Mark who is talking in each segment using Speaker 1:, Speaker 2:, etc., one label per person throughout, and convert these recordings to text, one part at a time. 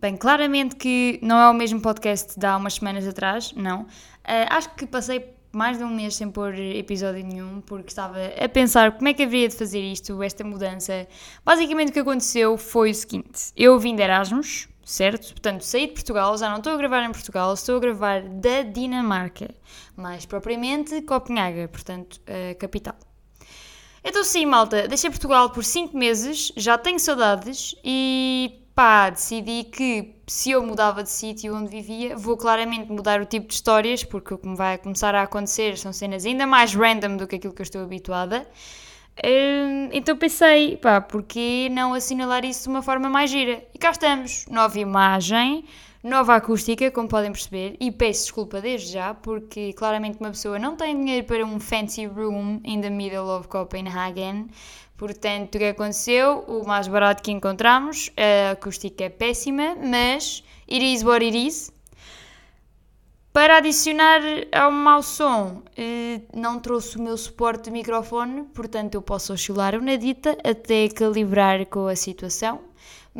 Speaker 1: Bem, claramente que não é o mesmo podcast de há umas semanas atrás, não. Uh, acho que passei mais de um mês sem pôr episódio nenhum, porque estava a pensar como é que haveria de fazer isto, esta mudança. Basicamente o que aconteceu foi o seguinte: eu vim de Erasmus, certo? Portanto, saí de Portugal, já não estou a gravar em Portugal, estou a gravar da Dinamarca, mais propriamente Copenhaga, portanto, a capital. Então, sim, malta, deixei Portugal por 5 meses, já tenho saudades e pá, decidi que se eu mudava de sítio onde vivia, vou claramente mudar o tipo de histórias, porque o que me vai começar a acontecer são cenas ainda mais random do que aquilo que eu estou habituada. Hum, então pensei, pá, porquê não assinalar isso de uma forma mais gira? E cá estamos, nova imagem, nova acústica, como podem perceber, e peço desculpa desde já, porque claramente uma pessoa não tem dinheiro para um fancy room in the middle of Copenhagen, Portanto, o que aconteceu? O mais barato que encontramos, a acústica é péssima, mas it is what it is. Para adicionar ao mau som, eh, não trouxe o meu suporte de microfone, portanto eu posso oscilar na dita até calibrar com a situação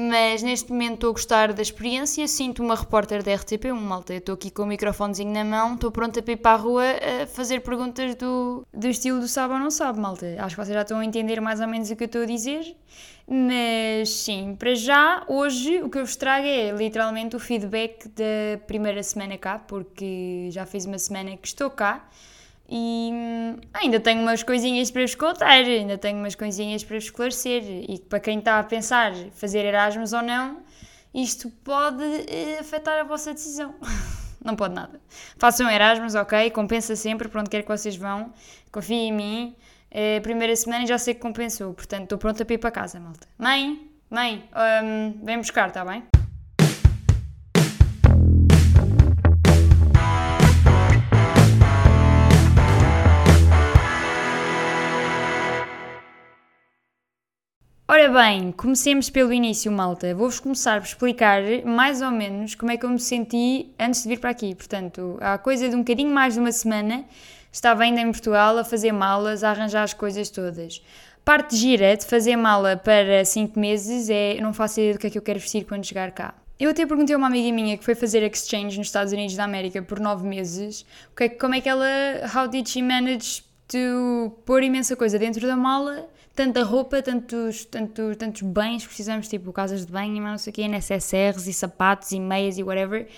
Speaker 1: mas neste momento estou a gostar da experiência, sinto uma repórter da RTP1, malta, estou aqui com o microfonezinho na mão, estou pronta para ir para a rua a fazer perguntas do, do estilo do sabe ou não sabe, malta. Acho que vocês já estão a entender mais ou menos o que eu estou a dizer, mas sim, para já, hoje o que eu vos trago é literalmente o feedback da primeira semana cá, porque já fiz uma semana que estou cá, e hum, ainda tenho umas coisinhas para vos contar, ainda tenho umas coisinhas para vos esclarecer. E para quem está a pensar fazer Erasmus ou não, isto pode uh, afetar a vossa decisão. não pode nada. Façam Erasmus, ok? Compensa sempre para onde quer que vocês vão. Confiem em mim. Primeira semana já sei que compensou, portanto estou pronta para ir para casa, malta. Mãe, mãe, um, vem buscar, está bem? Ora bem, comecemos pelo início, malta. Vou-vos começar por explicar mais ou menos como é que eu me senti antes de vir para aqui. Portanto, há coisa de um bocadinho mais de uma semana, estava ainda em Portugal a fazer malas, a arranjar as coisas todas. Parte gira de fazer mala para 5 meses é não faço ideia do que é que eu quero vestir quando chegar cá. Eu até perguntei a uma amiga minha que foi fazer exchange nos Estados Unidos da América por 9 meses, é como é que ela, how did she manage to pôr imensa coisa dentro da mala tanta roupa, tantos, tantos, tantos bens que precisamos, tipo casas de banho e não sei o quê, necessaires e sapatos e meias e whatever,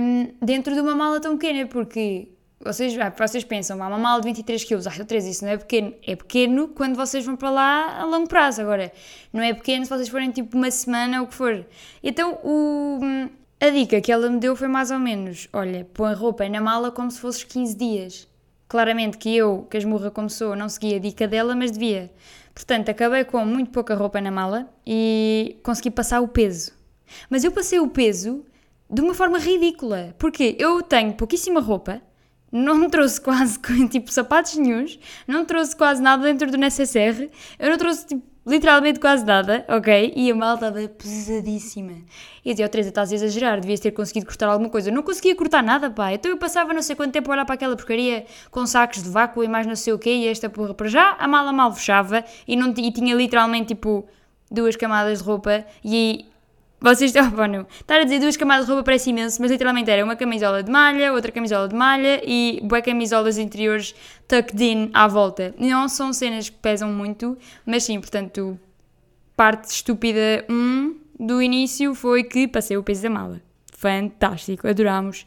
Speaker 1: um, dentro de uma mala tão pequena, porque vocês, ah, vocês pensam, ah, uma mala de 23 kg, ah, 13, isso não é pequeno. É pequeno quando vocês vão para lá a longo prazo, agora, não é pequeno se vocês forem tipo uma semana ou o que for. Então, o, a dica que ela me deu foi mais ou menos, olha, põe roupa na mala como se fosses 15 dias. Claramente que eu, que esmurra como sou, não segui a dica dela, mas devia. Portanto, acabei com muito pouca roupa na mala e consegui passar o peso. Mas eu passei o peso de uma forma ridícula. Porque eu tenho pouquíssima roupa, não trouxe quase tipo sapatos nenhums, não trouxe quase nada dentro do necessaire, eu não trouxe tipo, literalmente quase nada, ok? E a mal estava pesadíssima. E eu dizia, oh Teresa, estás a exagerar, devias ter conseguido cortar alguma coisa. Eu não conseguia cortar nada, pá. Então eu passava não sei quanto tempo a olhar para aquela porcaria com sacos de vácuo e mais não sei o quê, e esta porra para já, a mala mal fechava e, não, e tinha literalmente tipo duas camadas de roupa e vocês estão, bom, estar a dizer duas camadas de roupa parece imenso, mas literalmente era uma camisola de malha, outra camisola de malha e bué camisolas interiores tucked in à volta. Não são cenas que pesam muito, mas sim, portanto, parte estúpida 1 um do início foi que passei o peso da mala. Fantástico, adorámos.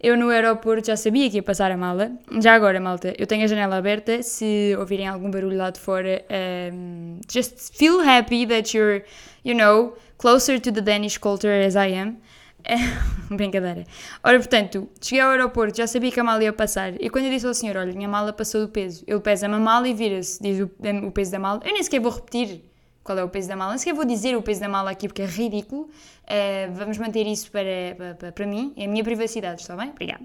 Speaker 1: Eu no aeroporto já sabia que ia passar a mala. Já agora, malta, eu tenho a janela aberta. Se ouvirem algum barulho lá de fora, um, just feel happy that you're, you know, closer to the Danish culture as I am. Brincadeira. Ora, portanto, cheguei ao aeroporto, já sabia que a mala ia passar. E quando eu disse ao senhor, olha, minha mala passou do peso, ele pesa-me a mala e vira-se, diz o, o, peso da mala. Eu nem sequer vou repetir qual é o peso da mala, nem sequer vou dizer o peso da mala aqui porque é ridículo. Uh, vamos manter isso para, para, para mim, é a minha privacidade, está bem? Obrigada.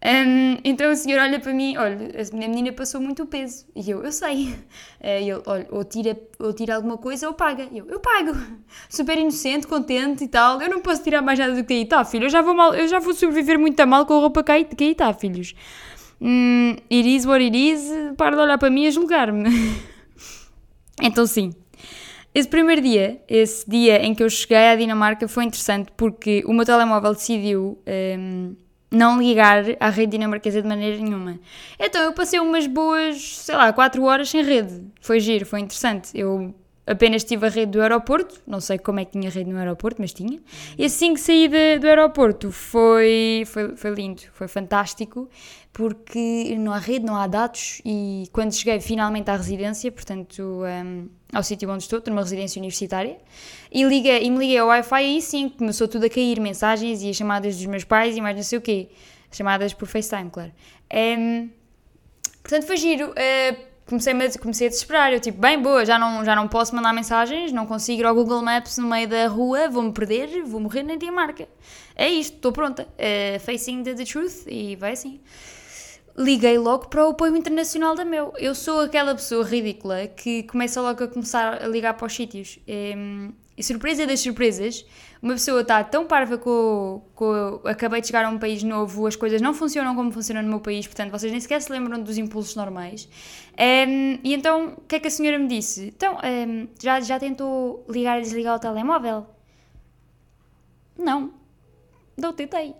Speaker 1: Um, então o senhor olha para mim, olha, a minha menina passou muito peso. E eu, eu sei. Uh, ele, olha, ou tira, ou tira alguma coisa ou paga. E eu, eu pago. Super inocente, contente e tal. Eu não posso tirar mais nada do que aí, tá, filho? Eu já vou, mal, eu já vou sobreviver muito a mal com a roupa que aí, que aí tá, filhos. Hum, it is what it is. Para de olhar para mim a julgar-me. então sim. Esse primeiro dia, esse dia em que eu cheguei à Dinamarca, foi interessante porque o meu telemóvel decidiu um, não ligar à rede dinamarquesa de maneira nenhuma. Então eu passei umas boas, sei lá, 4 horas sem rede. Foi giro, foi interessante. Eu apenas tive a rede do aeroporto, não sei como é que tinha rede no aeroporto, mas tinha. E assim que saí de, do aeroporto foi, foi, foi lindo, foi fantástico porque não há rede, não há dados e quando cheguei finalmente à residência, portanto um, ao sítio onde estou, numa residência universitária, e, liguei, e me liguei ao Wi-Fi aí sim, começou tudo a cair, mensagens e as chamadas dos meus pais e mais não sei o quê, chamadas por FaceTime, claro. Um, portanto foi giro, uh, comecei, a, comecei a desesperar, eu tipo, bem, boa, já não, já não posso mandar mensagens, não consigo ir ao Google Maps no meio da rua, vou-me perder, vou morrer na Dinamarca. É isto, estou pronta, uh, facing the, the truth, e vai assim liguei logo para o apoio internacional da meu. Eu sou aquela pessoa ridícula que começa logo a começar a ligar para os sítios. E, ehm, e surpresa das surpresas, uma pessoa está tão parva com, com. Acabei de chegar a um país novo, as coisas não funcionam como funcionam no meu país, portanto vocês nem sequer se lembram dos impulsos normais. Ehm, e então, o que é que a senhora me disse? Então, ehm, já, já tentou ligar e desligar o telemóvel? Não, não tentei.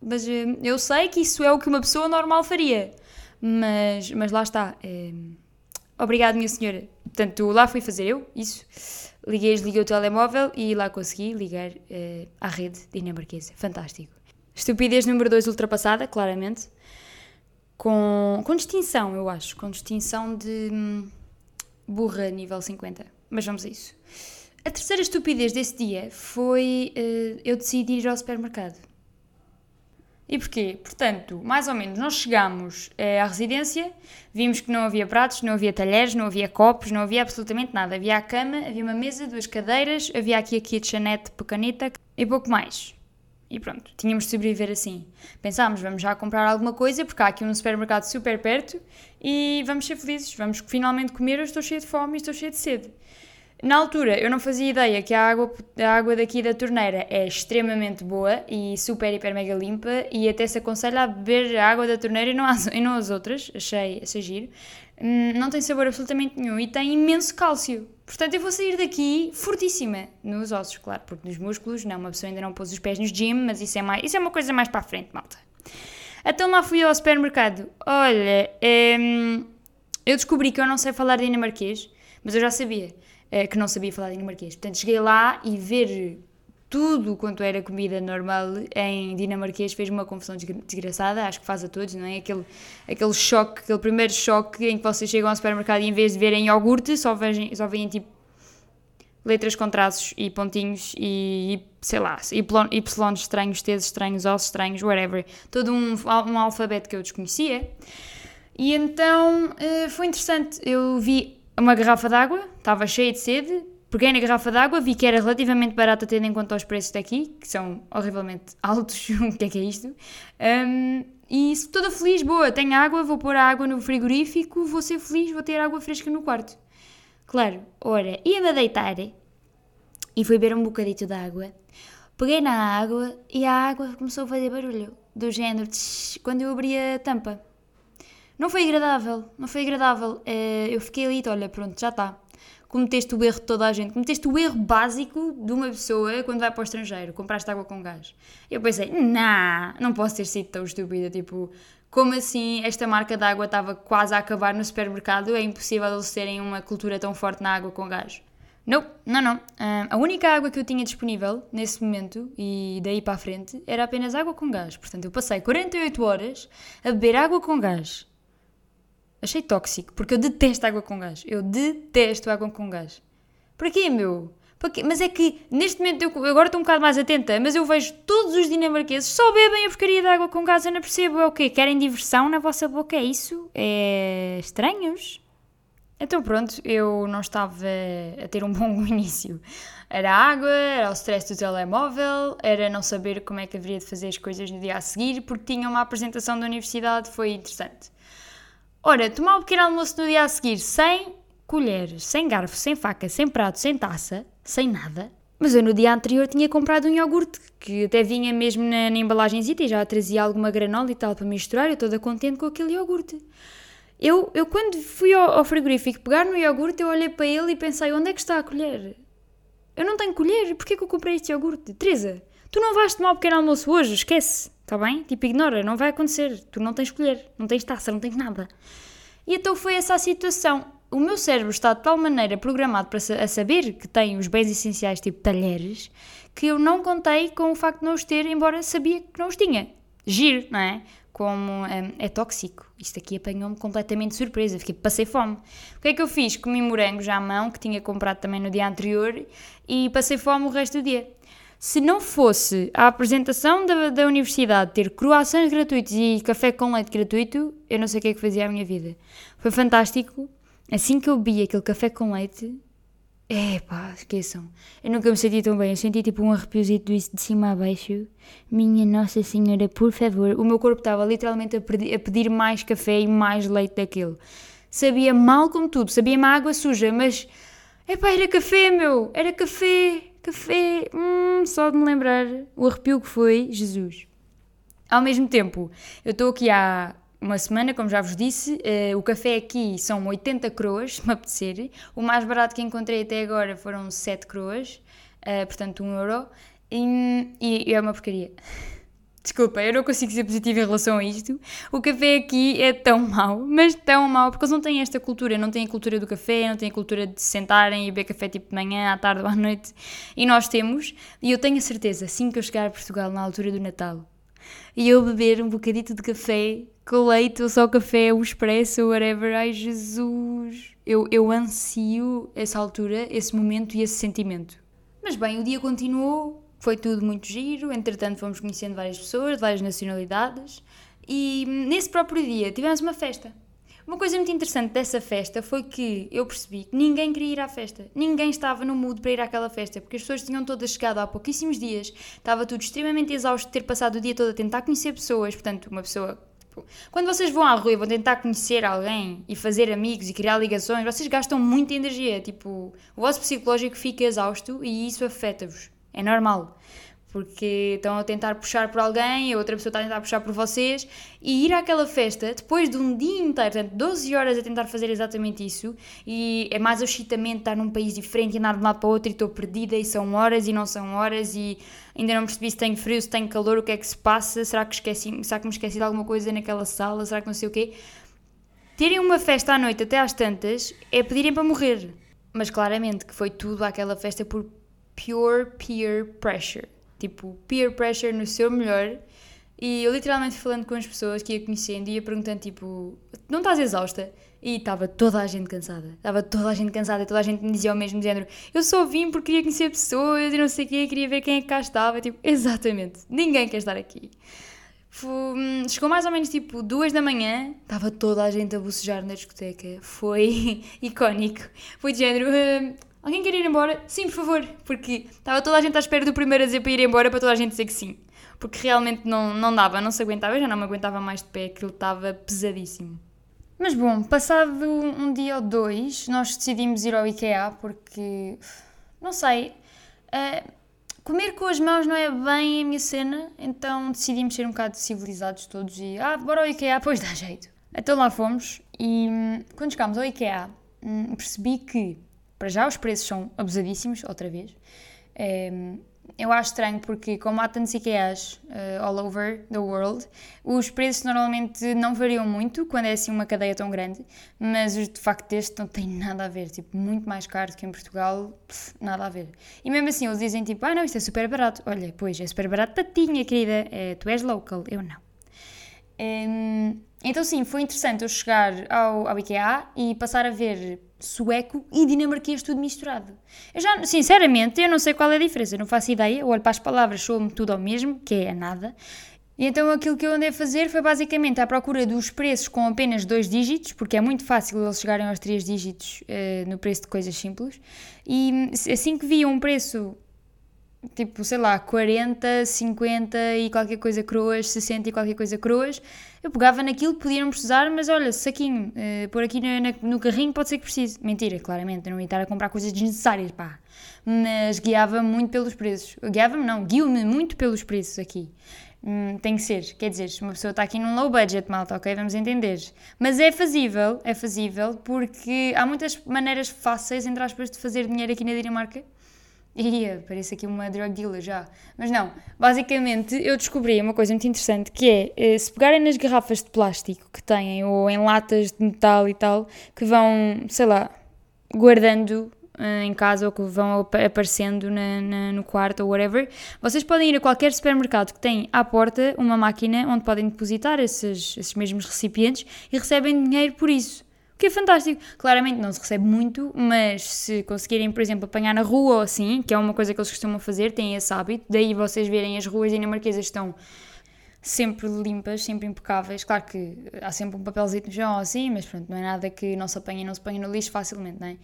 Speaker 1: Mas eh, eu sei que isso é o que uma pessoa normal faria. Mas, mas lá está. É... Obrigado, minha senhora. Portanto, lá fui fazer eu, isso. Liguei, desliguei o telemóvel e lá consegui ligar uh, à rede dinamarquesa. Fantástico. Estupidez número 2 ultrapassada, claramente. Com, com distinção, eu acho. Com distinção de hum, burra nível 50. Mas vamos a isso. A terceira estupidez desse dia foi uh, eu decidir ir ao supermercado. E porquê? Portanto, mais ou menos, nós chegámos eh, à residência, vimos que não havia pratos, não havia talheres, não havia copos, não havia absolutamente nada. Havia a cama, havia uma mesa, duas cadeiras, havia aqui a kitchenette pequenita e pouco mais. E pronto, tínhamos de sobreviver assim. Pensámos, vamos já comprar alguma coisa, porque há aqui um supermercado super perto e vamos ser felizes, vamos finalmente comer, eu estou cheio de fome e estou cheio de sede. Na altura eu não fazia ideia que a água, a água daqui da torneira é extremamente boa e super, hiper, mega limpa e até se aconselha a beber a água da torneira e não as, e não as outras, achei, achei giro. Hum, não tem sabor absolutamente nenhum e tem imenso cálcio. Portanto, eu vou sair daqui fortíssima nos ossos, claro, porque nos músculos, não, uma pessoa ainda não pôs os pés nos gym, mas isso é, mais, isso é uma coisa mais para a frente, malta. Então lá fui ao supermercado. Olha, hum, eu descobri que eu não sei falar dinamarquês, mas eu já sabia. Eh, que não sabia falar dinamarquês. Portanto, cheguei lá e ver tudo quanto era comida normal em dinamarquês fez uma confusão desgraçada, acho que faz a todos, não é? Aquele, aquele choque, aquele primeiro choque em que vocês chegam ao supermercado e em vez de verem iogurte, só veem, só veem tipo letras com traços e pontinhos e, sei lá, Y estranhos, T's estranhos, O's estranhos, whatever. Todo um, um alfabeto que eu desconhecia. E então eh, foi interessante. Eu vi uma garrafa d'água, estava cheia de sede, peguei na garrafa d'água, vi que era relativamente barata tendo em conta os preços daqui, que são horrivelmente altos, o que é que é isto? Um, e toda feliz, boa, tenho água, vou pôr a água no frigorífico, vou ser feliz, vou ter água fresca no quarto. Claro, ora, ia-me deitar e fui beber um bocadito de água. Peguei na água e a água começou a fazer barulho, do género, tsh, quando eu abri a tampa. Não foi agradável, não foi agradável. Uh, eu fiquei ali, olha, pronto, já está. Cometeste o erro de toda a gente, cometeste o erro básico de uma pessoa quando vai para o estrangeiro, compraste água com gás. Eu pensei, nah, não posso ter sido tão estúpida, tipo, como assim esta marca de água estava quase a acabar no supermercado? É impossível eles terem uma cultura tão forte na água com gás. Não, não, não. Uh, a única água que eu tinha disponível nesse momento e daí para a frente era apenas água com gás. Portanto, eu passei 48 horas a beber água com gás. Achei tóxico, porque eu detesto água com gás. Eu detesto água com gás. Para quê, meu? Para quê? Mas é que neste momento eu agora estou um bocado mais atenta, mas eu vejo todos os dinamarqueses só bebem a porcaria de água com gás. Eu não percebo. É o quê? Querem diversão na vossa boca? É isso? É estranhos? Então pronto, eu não estava a ter um bom início. Era água, era o stress do telemóvel, era não saber como é que haveria de fazer as coisas no dia a seguir, porque tinha uma apresentação da universidade, foi interessante. Ora, tomar um pequeno almoço no dia a seguir sem colheres, sem garfo, sem faca, sem prato, sem taça, sem nada. Mas eu no dia anterior tinha comprado um iogurte, que até vinha mesmo na, na e já trazia alguma granola e tal para misturar, eu toda contente com aquele iogurte. Eu, eu quando fui ao, ao frigorífico pegar no iogurte, eu olhei para ele e pensei, onde é que está a colher? Eu não tenho colher, porquê que eu comprei este iogurte? Teresa, tu não vais tomar o pequeno almoço hoje, esquece, está bem? Tipo, ignora, não vai acontecer, tu não tens colher, não tens taça, não tens nada. E então foi essa a situação. O meu cérebro está de tal maneira programado para a saber que tem os bens essenciais, tipo talheres, que eu não contei com o facto de não os ter, embora sabia que não os tinha. Giro, não é? Como hum, é tóxico. Isto aqui apanhou-me completamente de surpresa, fiquei, passei fome. O que é que eu fiz? Comi morangos à mão, que tinha comprado também no dia anterior, e passei fome o resto do dia. Se não fosse a apresentação da, da universidade ter croissants gratuitos e café com leite gratuito, eu não sei o que é que fazia a minha vida. Foi fantástico. Assim que eu bebi aquele café com leite, é pá, esqueçam. Eu nunca me senti tão bem. Eu senti tipo um arrepiozito de cima a baixo. Minha Nossa Senhora, por favor. O meu corpo estava literalmente a pedir, a pedir mais café e mais leite daquilo. Sabia mal como tudo, sabia-me água suja, mas. É pá, era café, meu! Era café! Café! Hum, só de me lembrar o arrepio que foi, Jesus. Ao mesmo tempo, eu estou aqui há uma semana, como já vos disse. Uh, o café aqui são 80 croas, se me apetecer. O mais barato que encontrei até agora foram 7 croas, uh, portanto 1 euro. E, e, é uma porcaria. Desculpa, eu não consigo ser positiva em relação a isto. O café aqui é tão mau, mas tão mau, porque eles não têm esta cultura, não têm a cultura do café, não têm a cultura de sentarem e beber café tipo de manhã, à tarde ou à noite. E nós temos, e eu tenho a certeza, assim que eu chegar a Portugal na altura do Natal, e eu beber um bocadito de café com leite ou só café, o expresso, whatever, ai Jesus, eu, eu ansio essa altura, esse momento e esse sentimento. Mas bem, o dia continuou, foi tudo muito giro, entretanto fomos conhecendo várias pessoas, de várias nacionalidades, e nesse próprio dia tivemos uma festa. Uma coisa muito interessante dessa festa foi que eu percebi que ninguém queria ir à festa. Ninguém estava no mood para ir àquela festa, porque as pessoas tinham todas chegado há pouquíssimos dias, estava tudo extremamente exausto de ter passado o dia todo a tentar conhecer pessoas, portanto, uma pessoa tipo, quando vocês vão à rua e vão tentar conhecer alguém e fazer amigos e criar ligações, vocês gastam muita energia. Tipo, o vosso psicológico fica exausto e isso afeta-vos. É normal. Porque estão a tentar puxar por alguém, a outra pessoa está a tentar puxar por vocês, e ir àquela festa, depois de um dia inteiro, portanto, 12 horas a tentar fazer exatamente isso, e é mais o estar num país diferente e andar de um lado para o outro e estou perdida, e são horas e não são horas, e ainda não percebi se tenho frio, se tenho calor, o que é que se passa, será que, esqueci, será que me esqueci de alguma coisa naquela sala, será que não sei o quê. Terem uma festa à noite até às tantas é pedirem para morrer. Mas claramente que foi tudo àquela festa por pure peer pressure. Tipo, peer pressure no seu melhor. E eu literalmente falando com as pessoas que ia conhecendo, ia perguntando tipo, não estás exausta? E estava toda a gente cansada. Estava toda a gente cansada e toda a gente me dizia ao mesmo género: Eu só vim porque queria conhecer pessoas e não sei o quê, queria ver quem é que cá estava. Tipo, exatamente, ninguém quer estar aqui. Hum, chegou mais ou menos tipo duas da manhã, estava toda a gente a bocejar na discoteca. Foi icónico. Foi de género: hum, Alguém quer ir embora? Sim, por favor. Porque estava toda a gente à espera do primeiro a dizer para ir embora para toda a gente dizer que sim. Porque realmente não, não dava, não se aguentava. Eu já não me aguentava mais de pé, aquilo estava pesadíssimo. Mas bom, passado um dia ou dois, nós decidimos ir ao IKEA porque, não sei, uh, comer com as mãos não é bem a minha cena, então decidimos ser um bocado civilizados todos e, ah, bora ao IKEA, pois dá jeito. Então lá fomos e hum, quando chegámos ao IKEA hum, percebi que para já os preços são abusadíssimos, outra vez. Um, eu acho estranho porque, como há tantos IKEAs uh, all over the world, os preços normalmente não variam muito quando é assim uma cadeia tão grande, mas de facto este não tem nada a ver, tipo, muito mais caro do que em Portugal, pff, nada a ver. E mesmo assim eles dizem tipo, ah não, isto é super barato. Olha, pois é super barato para ti, minha querida, é, tu és local, eu não. Um, então sim, foi interessante eu chegar ao, ao IKEA e passar a ver sueco e dinamarquês tudo misturado. Eu já, sinceramente, eu não sei qual é a diferença, não faço ideia, eu olho para as palavras, sou-me tudo ao mesmo, que é nada. E então aquilo que eu andei a fazer foi basicamente à procura dos preços com apenas dois dígitos, porque é muito fácil eles chegarem aos três dígitos uh, no preço de coisas simples. E assim que vi um preço tipo, sei lá, 40, 50 e qualquer coisa croas, 60 e qualquer coisa croas, eu pegava naquilo, podia não precisar, mas olha, saquinho, uh, por aqui no, no, carrinho pode ser que precise. Mentira, claramente, eu não ia estar a comprar coisas desnecessárias, pá. Mas guiava muito pelos preços. Guiava-me, não, guio-me muito pelos preços aqui. Hum, tem que ser, quer dizer, uma pessoa está aqui num low budget, malta, ok? Vamos entender. Mas é fazível, é fazível, porque há muitas maneiras fáceis, entre aspas, de fazer dinheiro aqui na Dinamarca. E parece aqui uma drug dealer já. Mas não, basicamente eu descobri uma coisa muito interessante que é eh, se pegarem nas garrafas de plástico que têm ou em latas de metal e tal, que vão, sei lá, guardando uh, em casa ou que vão aparecendo na, na, no quarto ou whatever, vocês podem ir a qualquer supermercado que tem à porta uma máquina onde podem depositar esses, esses mesmos recipientes e recebem dinheiro por isso. Que é fantástico. Claramente não se recebe muito, mas se conseguirem, por exemplo, apanhar na rua ou assim, que é uma coisa que eles costumam fazer, têm esse hábito, daí vocês verem as ruas dinamarquesas estão sempre limpas, sempre impecáveis. Claro que há sempre um papelzinho no chão assim, mas pronto, não é nada que não se apanhe não se apanhe no lixo facilmente, não é?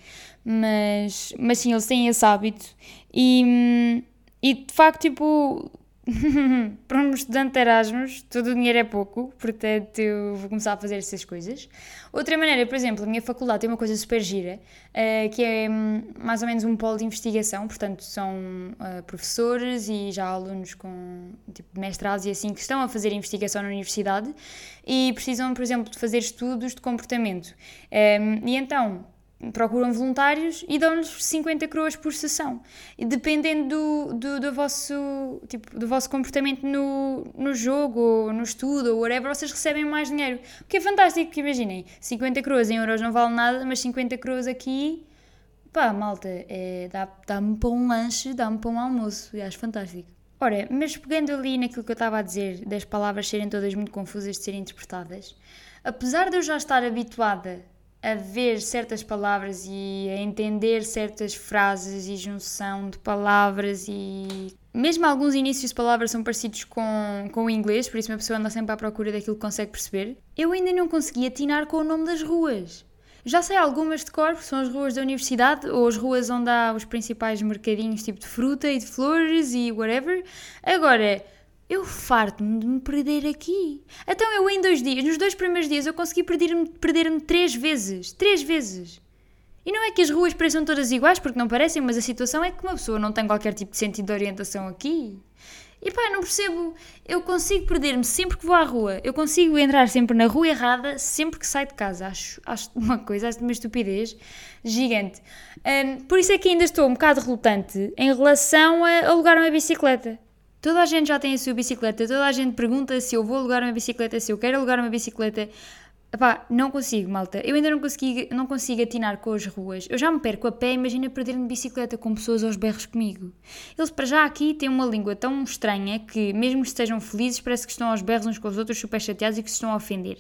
Speaker 1: Mas, mas sim, eles têm esse hábito e, e de facto, tipo, para um estudante de Erasmus, todo o dinheiro é pouco, portanto eu vou começar a fazer essas coisas. Outra maneira, por exemplo, a minha faculdade tem uma coisa super gira, uh, que é um, mais ou menos um polo de investigação, portanto são uh, professores e já alunos com tipo, mestrados e assim que estão a fazer investigação na universidade e precisam, por exemplo, de fazer estudos de comportamento. Um, e então procuram voluntários e dão-lhes 50 coroas por sessão. E dependendo do, do, do, vosso, tipo, do vosso comportamento no, no jogo, ou no estudo, ou whatever, vocês recebem mais dinheiro. O que é fantástico, porque imaginem, 50 coroas em euros não vale nada, mas 50 coroas aqui, pá, malta, é, dá-me para um lanche, dá-me para um almoço, e acho fantástico. Ora, mas pegando ali naquilo que eu estava a dizer, das palavras serem todas muito confusas de serem interpretadas, apesar de eu já estar habituada a ver certas palavras e a entender certas frases e junção de palavras e mesmo alguns inícios de palavras são parecidos com, com o inglês, por isso uma pessoa anda sempre à procura daquilo que consegue perceber. Eu ainda não consegui atinar com o nome das ruas. Já sei algumas de cor, são as ruas da universidade ou as ruas onde há os principais mercadinhos tipo de fruta e de flores e whatever. Agora, eu farto-me de me perder aqui. Então eu em dois dias, nos dois primeiros dias, eu consegui perder-me perder três vezes. Três vezes. E não é que as ruas pareçam todas iguais, porque não parecem, mas a situação é que uma pessoa não tem qualquer tipo de sentido de orientação aqui. E pá, não percebo. Eu consigo perder-me sempre que vou à rua. Eu consigo entrar sempre na rua errada sempre que saio de casa. Acho, acho uma coisa, acho uma estupidez gigante. Um, por isso é que ainda estou um bocado relutante em relação a alugar uma bicicleta. Toda a gente já tem a sua bicicleta, toda a gente pergunta se eu vou alugar uma bicicleta, se eu quero alugar uma bicicleta. Epá, não consigo, malta. Eu ainda não consigo, não consigo atinar com as ruas. Eu já me perco a pé, imagina perder-me de bicicleta com pessoas aos berros comigo. Eles, para já, aqui têm uma língua tão estranha que, mesmo que estejam felizes, parece que estão aos berros uns com os outros, super chateados e que se estão a ofender.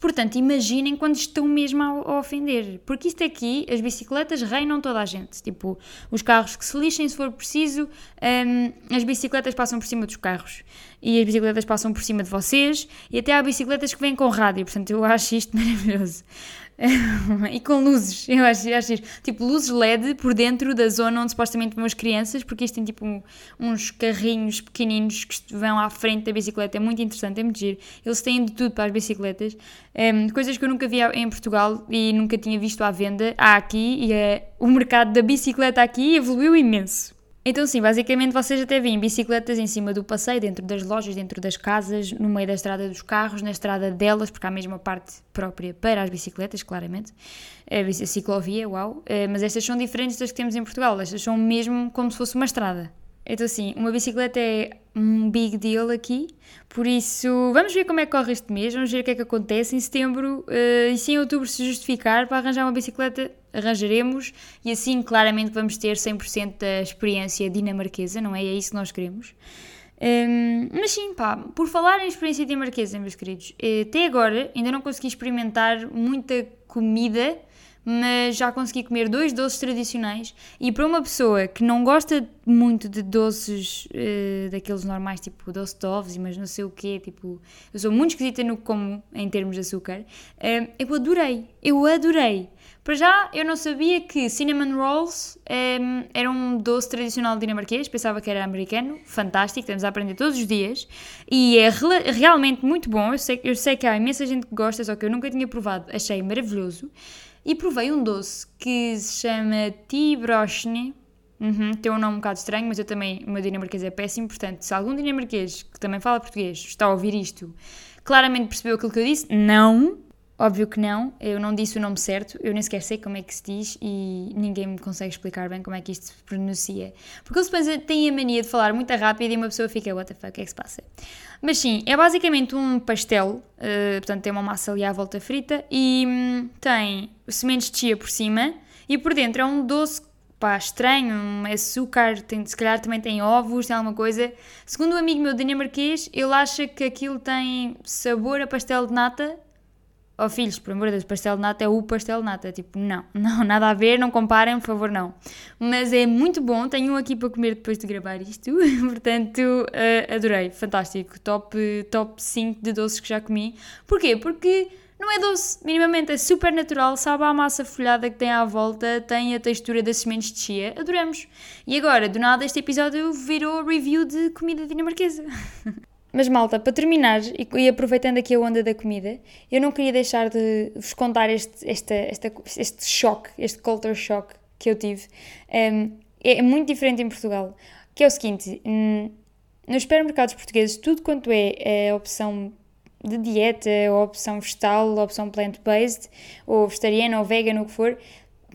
Speaker 1: Portanto, imaginem quando estão mesmo a, a ofender. Porque isto aqui, as bicicletas reinam toda a gente. Tipo, os carros que se lixem se for preciso, um, as bicicletas passam por cima dos carros e as bicicletas passam por cima de vocês e até há bicicletas que vêm com rádio, portanto eu acho isto maravilhoso. e com luzes, eu acho, acho isto. Tipo, luzes LED por dentro da zona onde supostamente vão as crianças, porque isto tem tipo um, uns carrinhos pequeninos que vão à frente da bicicleta, é muito interessante, é muito giro. Eles têm de tudo para as bicicletas, um, coisas que eu nunca vi em Portugal e nunca tinha visto à venda. Há aqui e é, o mercado da bicicleta aqui evoluiu imenso. Então, sim, basicamente vocês até veem bicicletas em cima do passeio, dentro das lojas, dentro das casas, no meio da estrada dos carros, na estrada delas, porque há mesmo a parte própria para as bicicletas, claramente. A ciclovia, uau. Eh, mas estas são diferentes das que temos em Portugal, estas são mesmo como se fosse uma estrada. Então, assim, uma bicicleta é um big deal aqui, por isso vamos ver como é que corre este mês, vamos ver o que é que acontece em setembro uh, e se em outubro se justificar para arranjar uma bicicleta, arranjaremos e assim claramente vamos ter 100% da experiência dinamarquesa, não é? É isso que nós queremos. Um, ehm, mas sim, pá, por falar em experiência dinamarquesa, meus queridos, eh, até agora ainda não consegui experimentar muita comida mas já consegui comer dois doces tradicionais e para uma pessoa que não gosta muito de doces uh, daqueles normais, tipo doce de ovos, mas não sei o quê, tipo, eu sou muito esquisita no que como em termos de açúcar, uh, eu adorei, eu adorei. Para já, eu não sabia que cinnamon rolls um, eh, era um doce tradicional dinamarquês, pensava que era americano, fantástico, estamos a aprender todos os dias e é realmente muito bom. Eu sei, eu sei que há imensa gente que gosta, só que eu nunca tinha provado, achei maravilhoso e provei um doce que se chama Tibrochne, Uhum, tem um nome um bocado estranho, mas eu também, o meu dinamarquês é péssimo, portanto, se algum dinamarquês que também fala português está a ouvir isto, claramente percebeu aquilo que eu disse, não, óbvio que não, eu não disse o nome certo, eu nem sequer sei como é que se diz e ninguém me consegue explicar bem como é que isto se pronuncia. Porque eles depois têm a mania de falar muito rápido e uma pessoa fica, what the fuck, o que é que se passa? Mas sim, é basicamente um pastel, uh, portanto tem uma massa ali à volta frita e hum, tem sementes de chia por cima e por dentro é um doce pá, estranho, um açúcar, tem, se calhar também tem ovos, tem alguma coisa. Segundo um amigo meu dinamarquês, ele acha que aquilo tem sabor a pastel de nata. Oh filhos, por amor de Deus, pastel de nata é o pastel de nata. Tipo, não, não, nada a ver, não comparem, por favor, não. Mas é muito bom, tenho um aqui para comer depois de gravar isto. Portanto, uh, adorei, fantástico. Top, top 5 de doces que já comi. Porquê? Porque não é doce, minimamente, é super natural, sabe a massa folhada que tem à volta, tem a textura das sementes de chia, adoramos. E agora, do nada, este episódio virou review de comida dinamarquesa. Mas malta, para terminar, e, aproveitando aqui a onda da comida, eu não queria deixar de vos contar este, este, este, este choque, este culture shock que eu tive. Um, é muito diferente em Portugal, que é o seguinte, hum, nos supermercados portugueses, tudo quanto é a opção de dieta, ou opção vegetal, ou opção plant-based, ou vegetariana, ou vegan, o que for,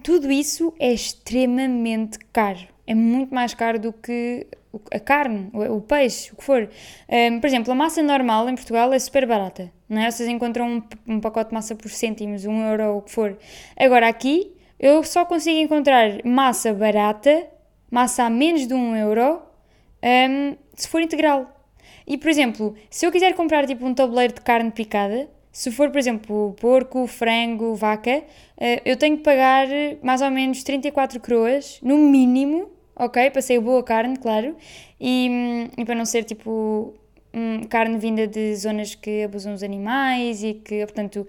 Speaker 1: tudo isso é extremamente caro. É muito mais caro do que a carne, o peixe, o que for. Um, por exemplo, a massa normal em Portugal é super barata, não é? Vocês encontram um, um pacote de massa por cêntimos, um euro, o que for. Agora aqui, eu só consigo encontrar massa barata, massa a menos de um euro, um, se for integral. E, por exemplo, se eu quiser comprar tipo um tabuleiro de carne picada, se for, por exemplo, porco, frango, vaca, eh, eu tenho que pagar mais ou menos 34 croas, no mínimo, ok? Para ser boa carne, claro, e, hum, e para não ser tipo hum, carne vinda de zonas que abusam os animais e que, portanto,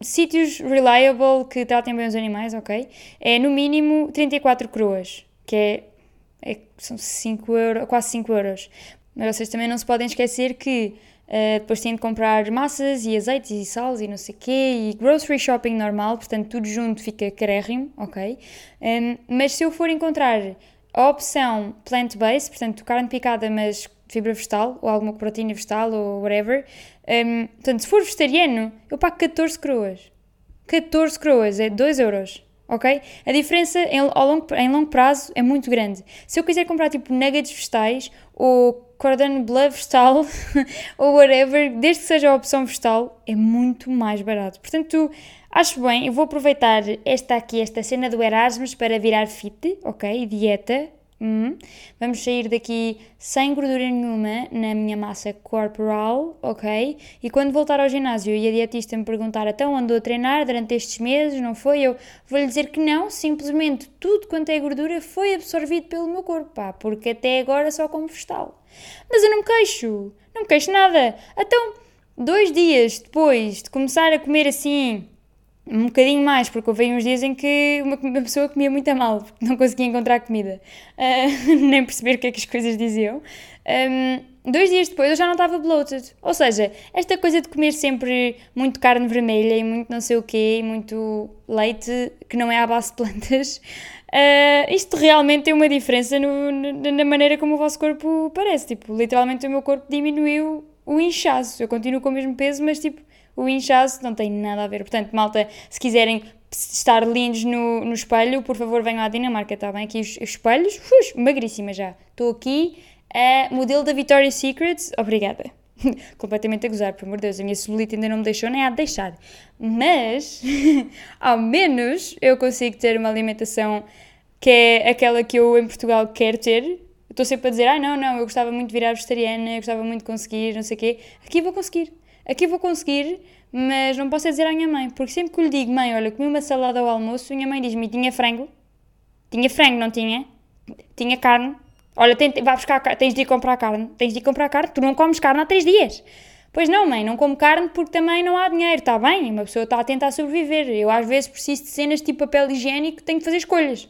Speaker 1: sítios reliable que tratem bem os animais, ok? É no mínimo 34 croas, que é, é são 5 euros, quase 5 euros. Mas vocês também não se podem esquecer que uh, depois têm de comprar massas e azeites e sal e não sei o quê, e grocery shopping normal, portanto tudo junto fica carérrimo, ok? Um, mas se eu for encontrar a opção plant-based, portanto carne picada mas fibra vegetal, ou alguma proteína vegetal, ou whatever, um, portanto se for vegetariano, eu pago 14 croas. 14 croas, é 2 euros ok? A diferença em, ao longo, em longo prazo é muito grande. Se eu quiser comprar tipo nuggets vegetais ou cordon bleu vegetal ou whatever, desde que seja a opção vegetal, é muito mais barato. Portanto, acho bem, eu vou aproveitar esta aqui, esta cena do Erasmus para virar fit, ok? Dieta, Hum. Vamos sair daqui sem gordura nenhuma na minha massa corporal, ok? E quando voltar ao ginásio e a dietista me perguntar então andou a treinar durante estes meses, não foi? Eu vou-lhe dizer que não, simplesmente tudo quanto é gordura foi absorvido pelo meu corpo, pá, porque até agora só como vegetal. Mas eu não me queixo, não me queixo nada. Então, dois dias depois de começar a comer assim um bocadinho mais, porque houve uns dias em que uma, uma pessoa comia muito a mal, porque não conseguia encontrar comida, uh, nem perceber o que é que as coisas diziam. Um, dois dias depois eu já não estava bloated. Ou seja, esta coisa de comer sempre muito carne vermelha e muito não sei o quê, e muito leite que não é à base de plantas, uh, isto realmente tem uma diferença no, na maneira como o vosso corpo parece. Tipo, literalmente o meu corpo diminuiu o inchaço. Eu continuo com o mesmo peso, mas tipo o inchaço não tem nada a ver. Portanto, malta, se quiserem estar lindos no, no espelho, por favor venham à Dinamarca, está bem? Aqui os, os espelhos, ux, magríssima já. Estou aqui, a modelo da Victoria's Secret, obrigada. Completamente a gozar, por amor de Deus, a minha celulite ainda não me deixou nem a deixar. Mas, ao menos, eu consigo ter uma alimentação que é aquela que eu em Portugal quero ter. Estou sempre a dizer, ah não, não, eu gostava muito de virar vegetariana, eu gostava muito de conseguir, não sei o quê. Aqui vou conseguir aqui vou conseguir, mas não posso dizer à minha mãe, porque sempre que lhe digo, mãe, olha, comi uma salada ao almoço, minha mãe diz-me, tinha frango? Tinha frango, não tinha? Tinha carne? Olha, tem, vai buscar, tens de ir comprar carne, tens de ir comprar carne, tu não comes carne há três dias. Pois não, mãe, não como carne porque também não há dinheiro, está bem, uma pessoa está a tentar sobreviver. Eu às vezes preciso de cenas tipo papel higiênico, tenho de fazer escolhas,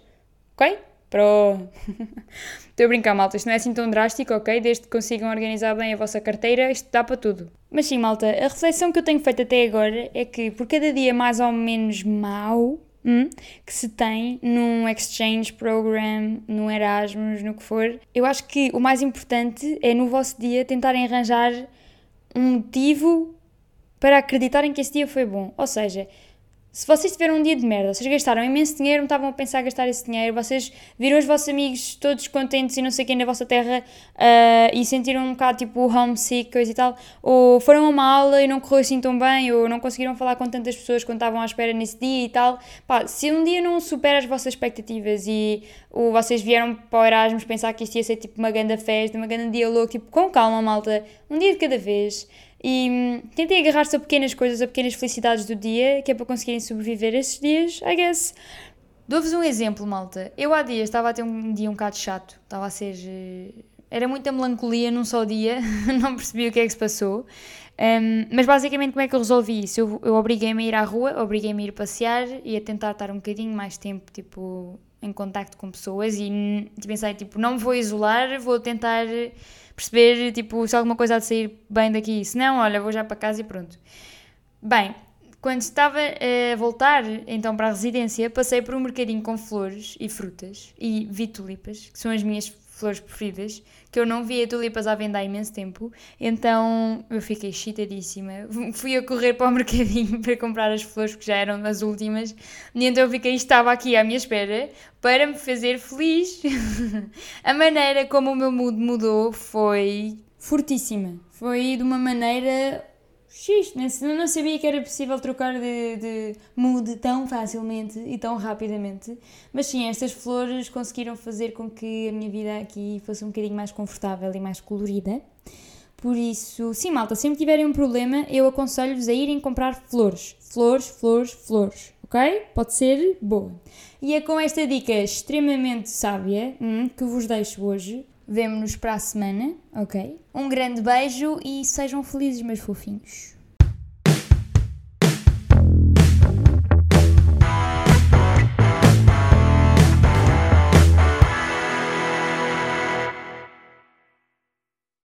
Speaker 1: ok? Pronto. Estou a brincar, malta. Isto não é assim tão drástico, ok? Desde que consigam organizar bem a vossa carteira, isto dá para tudo. Mas sim, malta, a reflexão que eu tenho feito até agora é que por cada dia mais ou menos mau, hum, que se tem num exchange program, num Erasmus, no que for. Eu acho que o mais importante é no vosso dia tentarem arranjar um motivo para acreditarem que esse dia foi bom. Ou seja, se vocês tiveram um dia de merda, vocês gastaram imenso dinheiro, não estavam a pensar em gastar esse dinheiro, vocês viram os vossos amigos todos contentes e não sei quem na vossa terra uh, e sentiram um bocado tipo homesick, coisa e tal, ou foram a uma aula e não correu assim tão bem, ou não conseguiram falar com tantas pessoas quando estavam à espera nesse dia e tal. Pá, se um dia não supera as vossas expectativas e ou vocês vieram para o Erasmus pensar que isto ia ser tipo uma grande festa, uma grande dia louco, tipo com calma, malta, um dia de cada vez. E hum, tentem agarrar-se a pequenas coisas, a pequenas felicidades do dia, que é para conseguirem sobreviver esses dias, I guess. Dou-vos um exemplo, malta. Eu há dias estava a ter um dia um bocado chato, estava a ser. Eh, era muita melancolia num só dia, não percebi o que é que se passou. Um, mas basicamente, como é que eu resolvi isso? Eu, eu obriguei-me a ir à rua, obriguei-me a ir passear e a tentar estar um bocadinho mais tempo, tipo, em contacto com pessoas e pensei, tipo, não me vou isolar, vou tentar perceber, tipo, se alguma coisa há de sair bem daqui. Se não, olha, vou já para casa e pronto. Bem, quando estava a voltar então para a residência, passei por um mercadinho com flores e frutas e vi tulipas, que são as minhas flores preferidas, que eu não via tulipas à venda há imenso tempo, então eu fiquei excitadíssima. Fui a correr para o mercadinho para comprar as flores, que já eram as últimas, e então eu fiquei, estava aqui à minha espera para me fazer feliz. a maneira como o meu mood mudou foi fortíssima. Foi de uma maneira X, não sabia que era possível trocar de, de mood tão facilmente e tão rapidamente. Mas sim, estas flores conseguiram fazer com que a minha vida aqui fosse um bocadinho mais confortável e mais colorida. Por isso, sim, malta, sempre tiverem um problema, eu aconselho-vos a irem comprar flores. Flores, flores, flores, ok? Pode ser boa. E é com esta dica extremamente sábia hum, que vos deixo hoje. Vemo-nos para a semana, ok? Um grande beijo e sejam felizes, meus fofinhos.